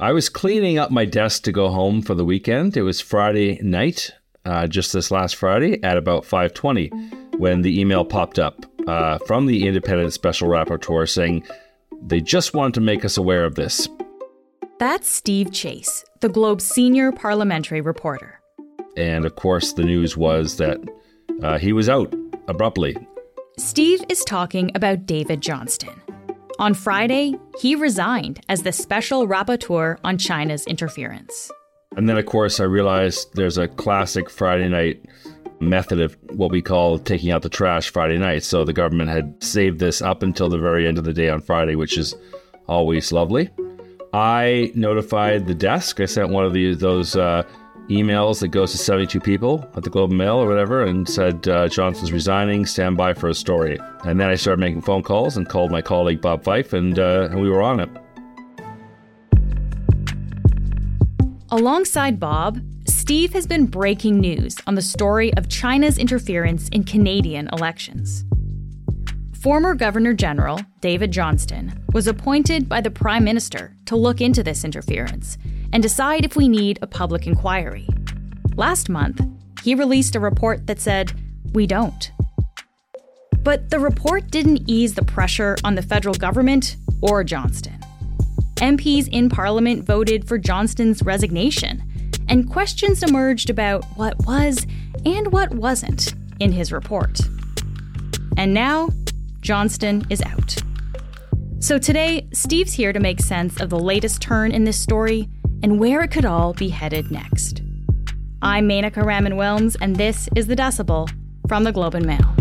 I was cleaning up my desk to go home for the weekend. It was Friday night, uh, just this last Friday at about 5:20, when the email popped up uh, from the independent special rapporteur saying they just wanted to make us aware of this. That's Steve Chase, the Globe's senior parliamentary reporter. And of course, the news was that uh, he was out abruptly. Steve is talking about David Johnston. On Friday, he resigned as the special rapporteur on China's interference. And then, of course, I realized there's a classic Friday night method of what we call taking out the trash Friday night. So the government had saved this up until the very end of the day on Friday, which is always lovely. I notified the desk. I sent one of the, those uh, emails that goes to 72 people at the Globe and Mail or whatever and said, uh, Johnston's resigning, stand by for a story. And then I started making phone calls and called my colleague Bob Fife, and, uh, and we were on it. Alongside Bob, Steve has been breaking news on the story of China's interference in Canadian elections. Former Governor General David Johnston was appointed by the Prime Minister to look into this interference and decide if we need a public inquiry. Last month, he released a report that said, We don't. But the report didn't ease the pressure on the federal government or Johnston. MPs in Parliament voted for Johnston's resignation, and questions emerged about what was and what wasn't in his report. And now, Johnston is out. So today, Steve's here to make sense of the latest turn in this story and where it could all be headed next. I'm Menaka Raman Wilms, and this is The Decibel from the Globe and Mail.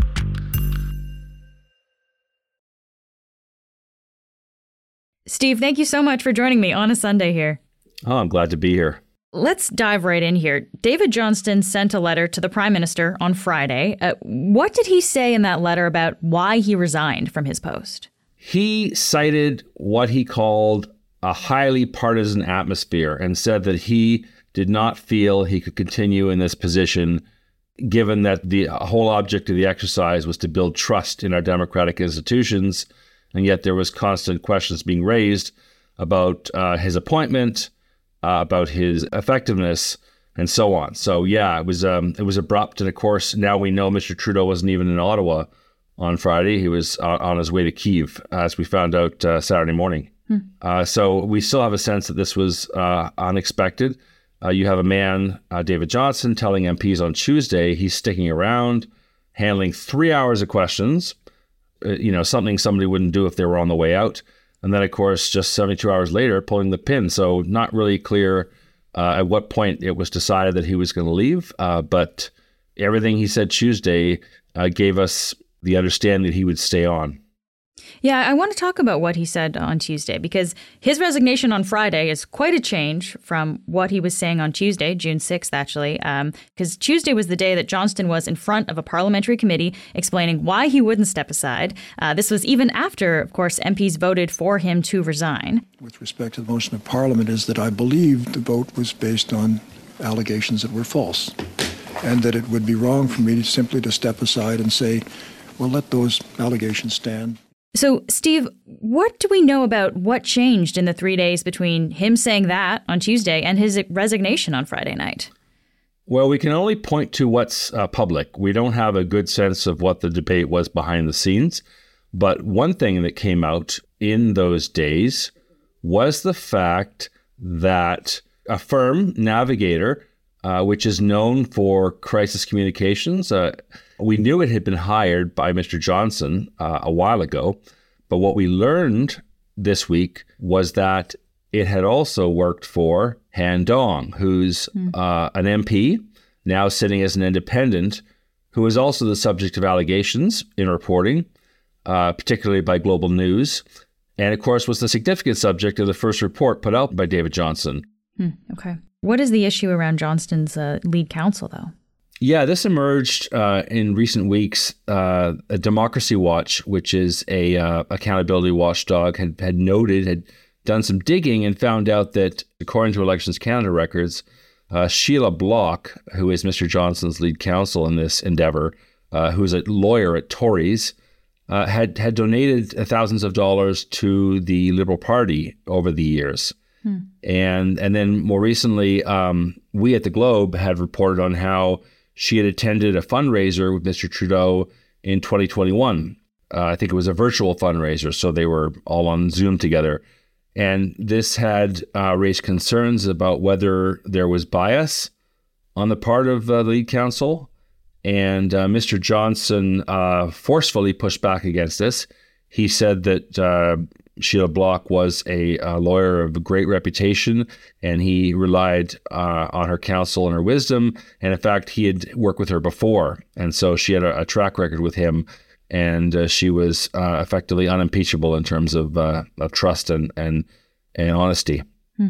Steve, thank you so much for joining me on a Sunday here. Oh, I'm glad to be here. Let's dive right in here. David Johnston sent a letter to the Prime Minister on Friday. Uh, what did he say in that letter about why he resigned from his post? He cited what he called a highly partisan atmosphere and said that he did not feel he could continue in this position given that the whole object of the exercise was to build trust in our democratic institutions and yet there was constant questions being raised about uh, his appointment uh, about his effectiveness and so on. So yeah, it was um, it was abrupt, and of course now we know Mr. Trudeau wasn't even in Ottawa on Friday. He was uh, on his way to Kiev, as we found out uh, Saturday morning. Hmm. Uh, so we still have a sense that this was uh, unexpected. Uh, you have a man, David Johnston, telling MPs on Tuesday he's sticking around, handling three hours of questions. you know, something somebody wouldn't do if they were on the way out. And then, of course, just 72 hours later, pulling the pin. So, not really clear uh, at what point it was decided that he was going to leave. Uh, but everything he said Tuesday uh, gave us the understanding that he would stay on. Yeah, I want to talk about what he said on Tuesday because his resignation on Friday is quite a change from what he was saying on Tuesday, June 6th, actually. Because um, Tuesday was the day that Johnston was in front of a parliamentary committee explaining why he wouldn't step aside. Uh, this was even after, of course, MPs voted for him to resign. With respect to the motion of Parliament, is that I believe the vote was based on allegations that were false, and that it would be wrong for me simply to step aside and say, well, let those allegations stand. So, Steve, what do we know about what changed in the three days between him saying that on Tuesday and his resignation on Friday night? Well, we can only point to what's uh, public. We don't have a good sense of what the debate was behind the scenes. But one thing that came out in those days was the fact that a firm, Navigator, uh, which is known for crisis communications, uh, we knew it had been hired by Mr. Johnston uh, a while ago, but what we learned this week was that it had also worked for Han Dong, who's mm. uh, an MP, now sitting as an independent, who is also the subject of allegations in reporting, uh, particularly by Global News, and of course was the significant subject of the first report put out by David Johnston. Hmm, okay. What is the issue around Johnston's uh, lead counsel, though? Yeah, this emerged uh, in recent weeks. Uh, a Democracy Watch, which is a uh, accountability watchdog, had had noted had done some digging and found out that, according to Elections Canada records, uh, Sheila Block, who is Mr. Johnston's lead counsel in this endeavor, uh, who is a lawyer at Torys, had had donated thousands of dollars to the Liberal Party over the years. Hmm. And and then more recently, um, we at the Globe had reported on how she had attended a fundraiser with Mr. Trudeau in 2021. Uh, I think it was a virtual fundraiser, so they were all on Zoom together. And this had uh, raised concerns about whether there was bias on the part of uh, the lead counsel. And uh, Mr. Johnston uh, forcefully pushed back against this. He said that uh, Sheila Block was a, a, lawyer of great reputation, and he relied uh, on her counsel and her wisdom. And in fact, he had worked with her before, and so she had a, a track record with him. And uh, she was uh, effectively unimpeachable in terms of, uh, of trust and and, and honesty. Hmm.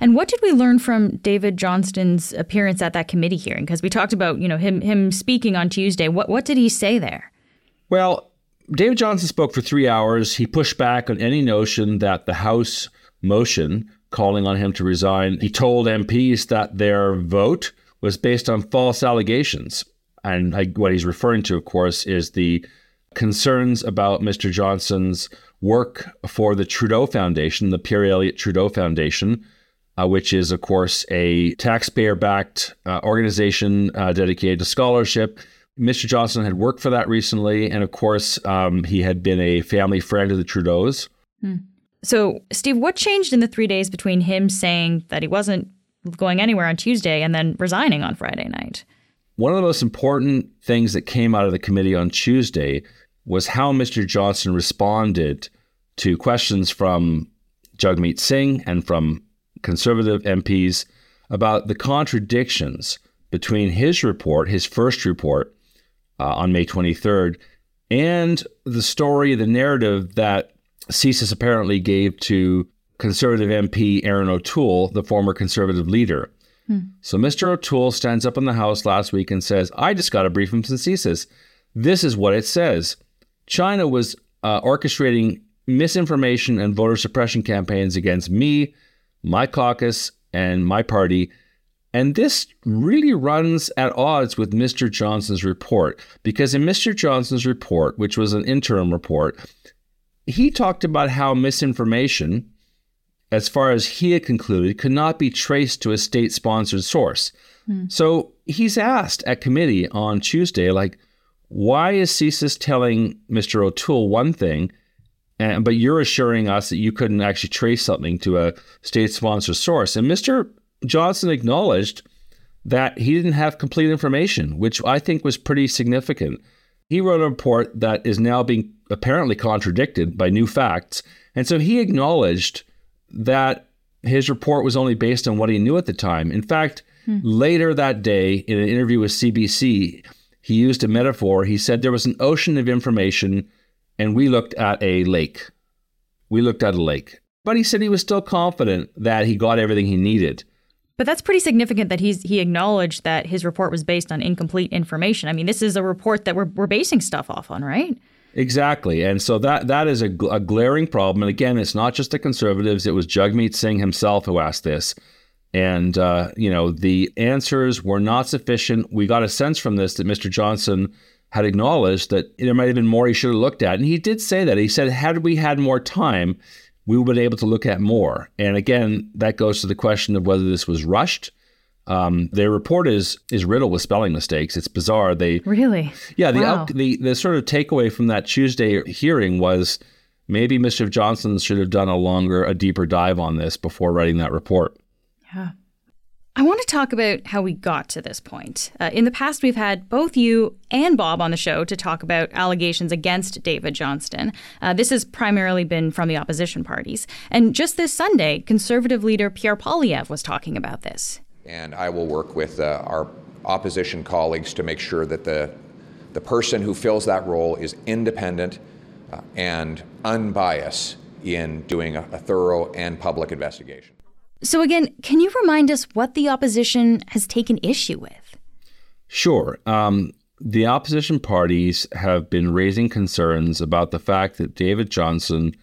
And what did we learn from David Johnston's appearance at that committee hearing? Because we talked about you know him him speaking on Tuesday. What what did he say there? Well, David Johnston spoke for three hours. He pushed back on any notion that the House motion calling on him to resign, he told MPs that their vote was based on false allegations. And I, what he's referring to, of course, is the concerns about Mr. Johnston's work for the Trudeau Foundation, the Pierre Elliott Trudeau Foundation, uh, which is, of course, a taxpayer backed uh, organization uh, dedicated to scholarship Mr. Johnston had worked for that recently, and of course, um, he had been a family friend of the Trudeaus. Hmm. So, Steve, what changed in the three days between him saying that he wasn't going anywhere on Tuesday and then resigning on Friday night? One of the most important things that came out of the committee on Tuesday was how Mr. Johnston responded to questions from Jagmeet Singh and from conservative MPs about the contradictions between his report, his first report, uh, on May 23rd, and the story, the narrative that CSIS apparently gave to Conservative MP Erin O'Toole, the former Conservative leader. Hmm. So Mr. O'Toole stands up in the House last week and says, I just got a brief from CSIS. This is what it says China was uh, orchestrating misinformation and voter suppression campaigns against me, my caucus, and my party and this really runs at odds with Mr. Johnston's report because in Mr. Johnston's report, which was an interim report, he talked about how misinformation, as far as he had concluded, could not be traced to a state sponsored source. Hmm. So he's asked at committee on Tuesday, like, why is CSIS telling Mr. O'Toole one thing, and, but you're assuring us that you couldn't actually trace something to a state sponsored source? And Mr. Johnston acknowledged that he didn't have complete information, which I think was pretty significant. He wrote a report that is now being apparently contradicted by new facts. And so he acknowledged that his report was only based on what he knew at the time. In fact, hmm. later that day, in an interview with CBC, he used a metaphor. He said there was an ocean of information, and we looked at a lake. We looked at a lake. But he said he was still confident that he got everything he needed. But that's pretty significant that he's he acknowledged that his report was based on incomplete information. I mean, this is a report that we're we're basing stuff off on, right? Exactly, and so that that is a, a glaring problem. And again, it's not just the conservatives; it was Jagmeet Singh himself who asked this. And uh, you know, the answers were not sufficient. We got a sense from this that Mr. Johnston had acknowledged that there might have been more he should have looked at, and he did say that. He said, "Had we had more time." We will be able to look at more. And again, that goes to the question of whether this was rushed. Um, their report is is riddled with spelling mistakes. It's bizarre. They really, yeah. The wow. the the sort of takeaway from that Tuesday hearing was maybe Mr. Johnston should have done a longer, a deeper dive on this before writing that report. Yeah. I want to talk about how we got to this point. Uh, in the past, we've had both you and Bob on the show to talk about allegations against David Johnston. Uh, this has primarily been from the opposition parties. And just this Sunday, conservative leader Pierre Poilievre was talking about this. And I will work with uh, our opposition colleagues to make sure that the, the person who fills that role is independent uh, and unbiased in doing a, a thorough and public investigation. So, again, can you remind us what the opposition has taken issue with? Sure. Um, the opposition parties have been raising concerns about the fact that David Johnston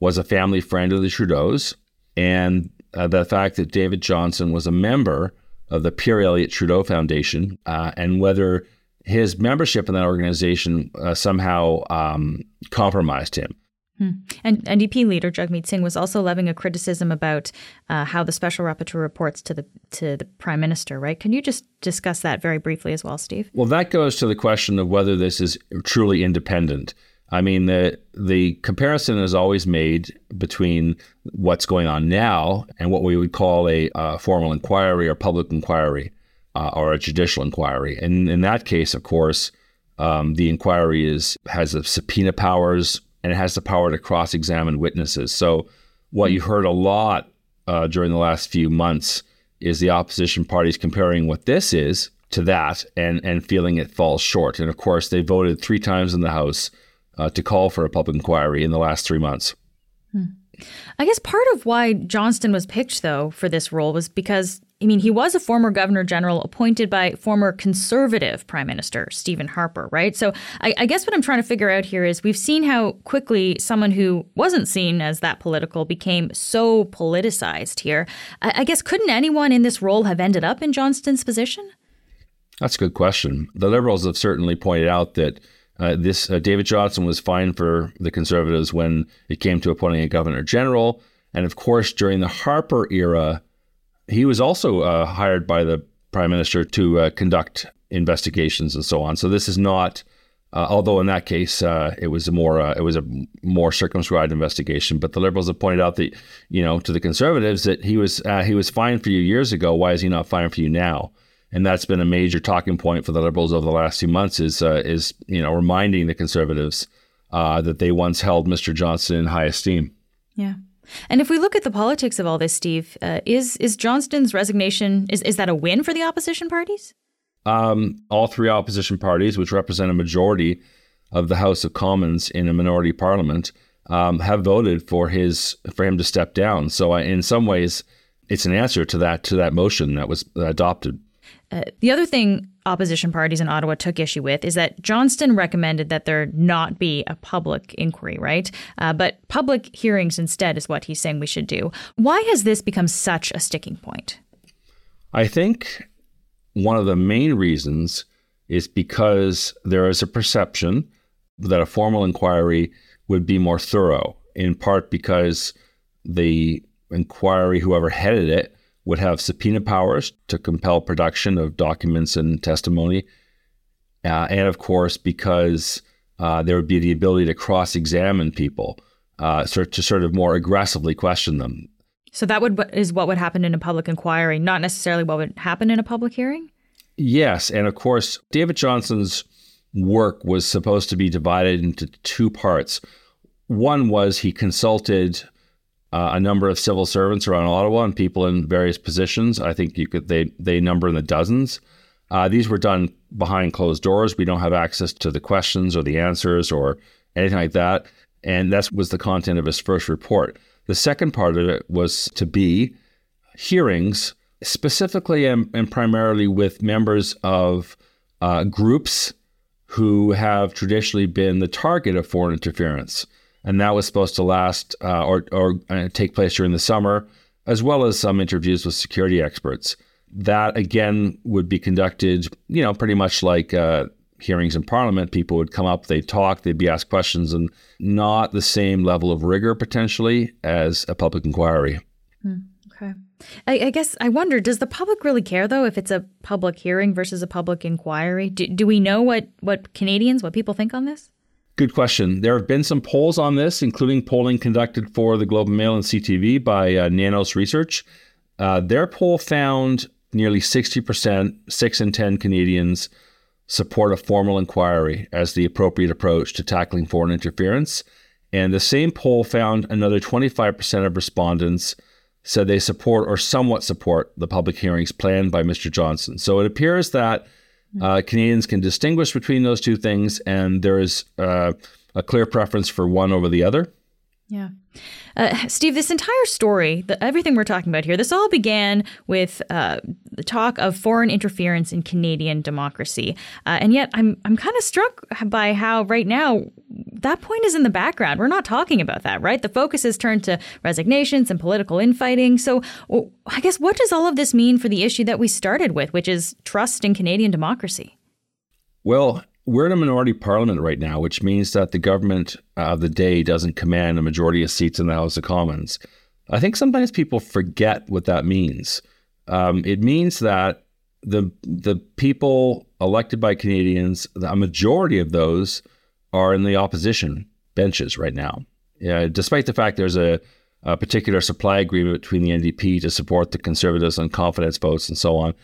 was a family friend of the Trudeaus and uh, the fact that David Johnston was a member of the Pierre Elliott Trudeau Foundation uh, and whether his membership in that organization uh, somehow um, compromised him. Hmm. And NDP leader Jagmeet Singh was also levying a criticism about uh, how the special rapporteur reports to the to the prime minister. Right? Can you just discuss that very briefly as well, Steve? Well, that goes to the question of whether this is truly independent. I mean, the the comparison is always made between what's going on now and what we would call a uh, formal inquiry or public inquiry uh, or a judicial inquiry. And in that case, of course, um, the inquiry is has subpoena powers and it has the power to cross examine witnesses. So, what you heard a lot uh, during the last few months is the opposition parties comparing what this is to that and, and feeling it falls short. And of course, they voted three times in the House uh, to call for a public inquiry in the last three months. Hmm. I guess part of why Johnston was picked, though, for this role was because I mean, he was a former governor general appointed by former conservative prime minister Stephen Harper, right? So I, I, guess what I'm trying to figure out here is we've seen how quickly someone who wasn't seen as that political became so politicized here. I, I guess couldn't anyone in this role have ended up in Johnston's position? That's a good question. The Liberals have certainly pointed out that uh, this uh, David Johnston was fine for the Conservatives when it came to appointing a governor general, and of course during the Harper era he was also uh, hired by the prime minister to uh, conduct investigations and so on. So this is not, uh, although in that case uh, it was a more uh, it was a more circumscribed investigation. But the Liberals have pointed out that you know to the Conservatives that he was uh, he was fine for you years ago. Why is he not fine for you now? And that's been a major talking point for the Liberals over the last few months. Is is you know reminding the Conservatives that they once held Mr. Johnston in high esteem. Yeah. And if we look at the politics of all this, Steve, uh, is is Johnston's resignation is is that a win for the opposition parties? Um, all three opposition parties, which represent a majority of the House of Commons in a minority parliament, um, have voted for his for him to step down. So, I, in some ways, it's an answer to that to that motion that was adopted. Uh, the other thing opposition parties in Ottawa took issue with is that Johnston recommended that there not be a public inquiry, right? Uh, but public hearings instead is what he's saying we should do. Why has this become such a sticking point? I think one of the main reasons is because there is a perception that a formal inquiry would be more thorough, in part because the inquiry, whoever headed it, would have subpoena powers to compel production of documents and testimony. Uh, and of course, because uh, there would be the ability to cross examine people, uh, sort to sort of more aggressively question them. So that would is what would happen in a public inquiry, not necessarily what would happen in a public hearing. Yes, and of course, David Johnston's work was supposed to be divided into two parts. One was he consulted a number of civil servants around Ottawa and people in various positions. I think you could they they number in the dozens. Uh, these were done behind closed doors. We don't have access to the questions or the answers or anything like that. And that was the content of his first report. The second part of it was to be hearings, specifically and, and primarily with members of uh, groups who have traditionally been the target of foreign interference and that was supposed to last uh, or, or uh, take place during the summer, as well as some interviews with security experts. That again would be conducted, you know, pretty much like uh, hearings in Parliament. People would come up, they'd talk, they'd be asked questions, and not the same level of rigor potentially as a public inquiry. Hmm, okay. I, I, guess I wonder, does the public really care though if it's a public hearing versus a public inquiry? Do, do we know what, what Canadians, what people think on this? Good question. There have been some polls on this, including polling conducted for the Globe and Mail and CTV by uh, Nanos Research. Uh, their poll found nearly 60%, 6 in 10 Canadians support a formal inquiry as the appropriate approach to tackling foreign interference. And the same poll found another 25% of respondents said they support or somewhat support the public hearings planned by Mr. Johnston. So it appears that uh, Canadians can distinguish between those two things, and there is uh, a clear preference for one over the other. Yeah. Uh, Steve, this entire story, the, everything we're talking about here, this all began with uh, the talk of foreign interference in Canadian democracy. Uh, and yet, I'm, I'm kind of struck by how right now that point is in the background. We're not talking about that, right? The focus has turned to resignations and political infighting. So, well, I guess, what does all of this mean for the issue that we started with, which is trust in Canadian democracy? Well, we're in a minority parliament right now, which means that the government of the day doesn't command a majority of seats in the House of Commons. I think sometimes people forget what that means. Um, it means that the the people elected by Canadians, a majority of those are in the opposition benches right now. Yeah, despite the fact there's a, a particular supply agreement between the NDP to support the Conservatives on confidence votes and so on.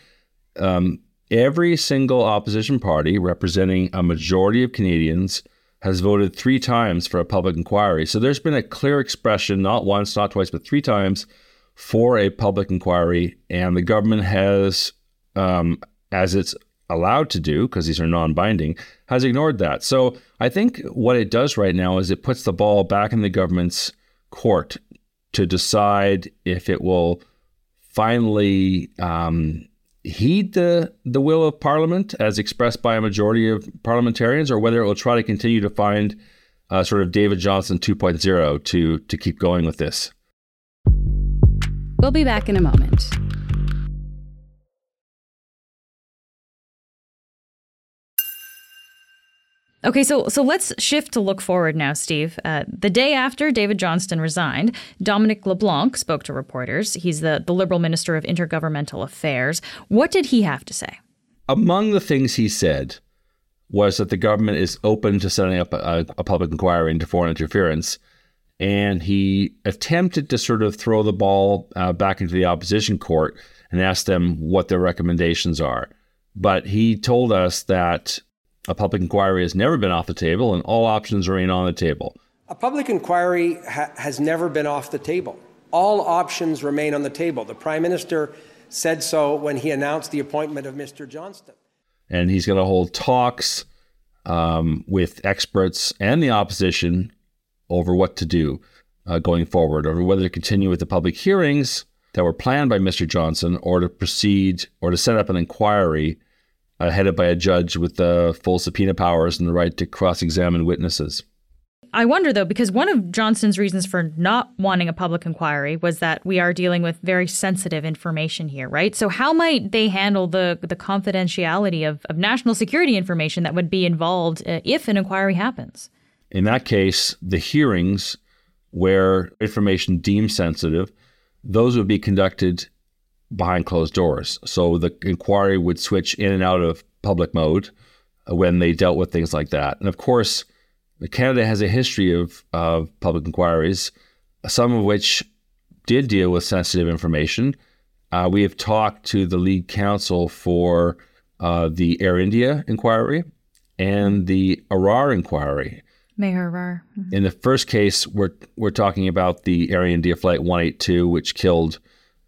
Um, every single opposition party representing a majority of Canadians has voted three times for a public inquiry. So there's been a clear expression, not once, not twice, but three times for a public inquiry. And the government has, um, as it's allowed to do, because these are non binding, has ignored that. So I think what it does right now is it puts the ball back in the government's court to decide if it will finally um, heed the the will of Parliament as expressed by a majority of parliamentarians, or whether it will try to continue to find uh, sort of David Johnston 2.0 to to keep going with this. We'll be back in a moment. Okay, so so let's shift to look forward now, Steve. Uh, the day after David Johnston resigned, Dominic LeBlanc spoke to reporters. He's the, the Liberal Minister of Intergovernmental Affairs. What did he have to say? Among the things he said was that the government is open to setting up a, a public inquiry into foreign interference. And he attempted to sort of throw the ball uh, back into the opposition court and ask them what their recommendations are. But he told us that a public inquiry has never been off the table, and all options remain on the table. A public inquiry ha- has never been off the table. All options remain on the table. The Prime Minister said so when he announced the appointment of Mr. Johnston. And he's going to hold talks um, with experts and the opposition over what to do uh, going forward, over whether to continue with the public hearings that were planned by Mr. Johnston or to proceed or to set up an inquiry headed by a judge with the full subpoena powers and the right to cross examine witnesses. I wonder though, because one of Johnston's reasons for not wanting a public inquiry was that we are dealing with very sensitive information here, right? So how might they handle the the confidentiality of, of national security information that would be involved uh, if an inquiry happens? In that case, the hearings where information deemed sensitive, those would be conducted behind closed doors. So the inquiry would switch in and out of public mode uh, when they dealt with things like that. And of course, Canada has a history of, of public inquiries, some of which did deal with sensitive information. Uh, we have talked to the lead counsel for uh, the Air India inquiry and the Arar inquiry. Maher Arar. Mm-hmm. In the first case, we're we're talking about the Air India flight 182, which killed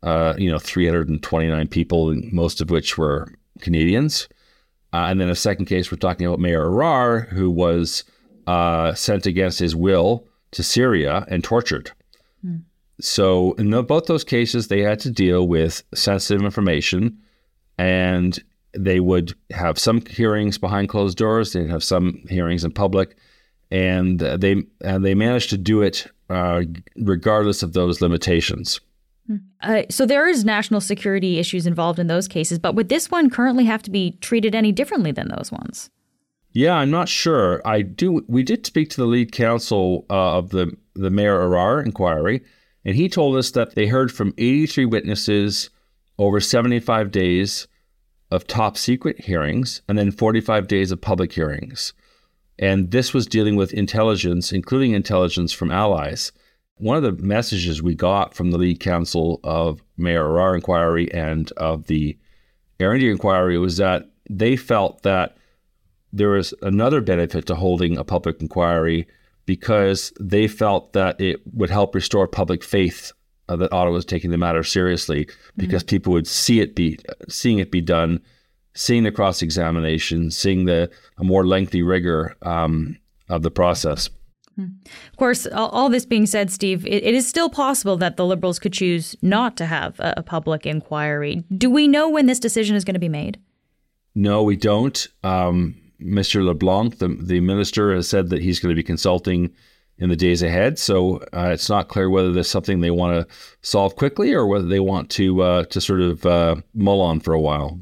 uh, you know, 329 people, most of which were Canadians. Uh, and then a second case, we're talking about Maher Arar, who was uh, sent against his will to Syria and tortured. Mm. So in the, both those cases, they had to deal with sensitive information, and they would have some hearings behind closed doors. They'd have some hearings in public, and they and they managed to do it uh, regardless of those limitations. Uh, so there is national security issues involved in those cases, but would this one currently have to be treated any differently than those ones? Yeah, I'm not sure. I do. We did speak to the lead counsel uh, of the the Maher Arar inquiry, and he told us that they heard from 83 witnesses over 75 days of top secret hearings, and then 45 days of public hearings. And this was dealing with intelligence, including intelligence from allies. One of the messages we got from the lead counsel of Maher Arar inquiry and of the Air India inquiry was that they felt that there was another benefit to holding a public inquiry because they felt that it would help restore public faith uh, that Ottawa was taking the matter seriously because mm-hmm. people would see it be seeing it be done, seeing the cross examination, seeing the a more lengthy rigor um, of the process. Of course, all, this being said, Steve, it, is still possible that the Liberals could choose not to have a, a, public inquiry. Do we know when this decision is going to be made? No, we don't. Um, Mr. LeBlanc, the, the minister, has said that he's going to be consulting in the days ahead. So uh, it's not clear whether there's something they want to solve quickly or whether they want to uh, to sort of uh, mull on for a while.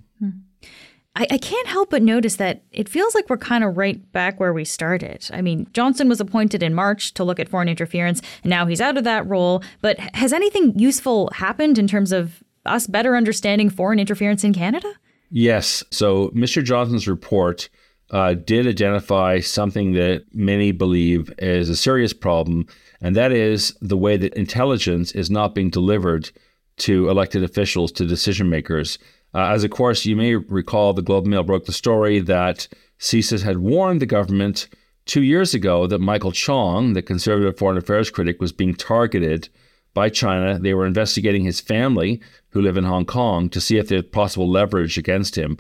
I, I, can't help but notice that it feels like we're kind of right back where we started. I mean, Johnston was appointed in March to look at foreign interference, and now he's out of that role. But has anything useful happened in terms of us better understanding foreign interference in Canada? Yes. So, Mr. Johnston's report uh, did identify something that many believe is a serious problem, and that is the way that intelligence is not being delivered to elected officials, to decision makers. Uh, as of course, you may recall, the Globe Mail broke the story that CSIS had warned the government two years ago that Michael Chong, the conservative foreign affairs critic, was being targeted by China. They were investigating his family, who live in Hong Kong, to see if had possible leverage against him.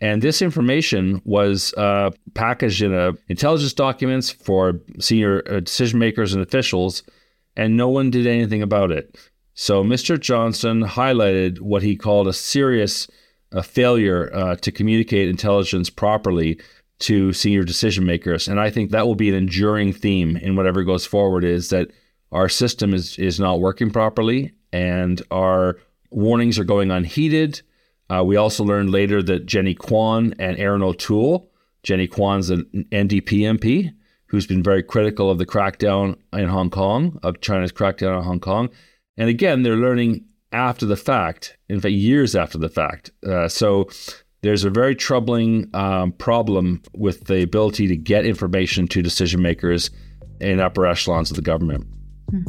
And this information was uh, packaged in a intelligence documents for senior uh, decision makers and officials, and no one did anything about it. So Mr. Johnston highlighted what he called a serious uh, failure uh, to communicate intelligence properly to senior decision makers, and I think that will be an enduring theme in whatever goes forward. Is that our system is is not working properly, and our warnings are going unheeded uh, we also learned later that Jenny Kwan and Erin O'Toole, Jenny Kwan's an NDP MP who's been very critical of the crackdown in Hong Kong, of China's crackdown on Hong Kong. And again, they're learning after the fact, in fact, years after the fact. Uh, so there's a very troubling um, problem with the ability to get information to decision makers in upper echelons of the government. Hmm.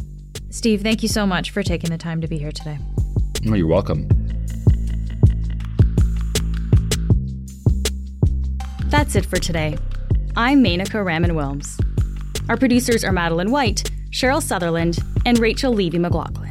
Steve, thank you so much for taking the time to be here today. Oh, you're welcome. That's it for today. I'm Menaka Raman Wilms. Our producers are Madeline White, Cheryl Sutherland, and Rachel Levy McLaughlin.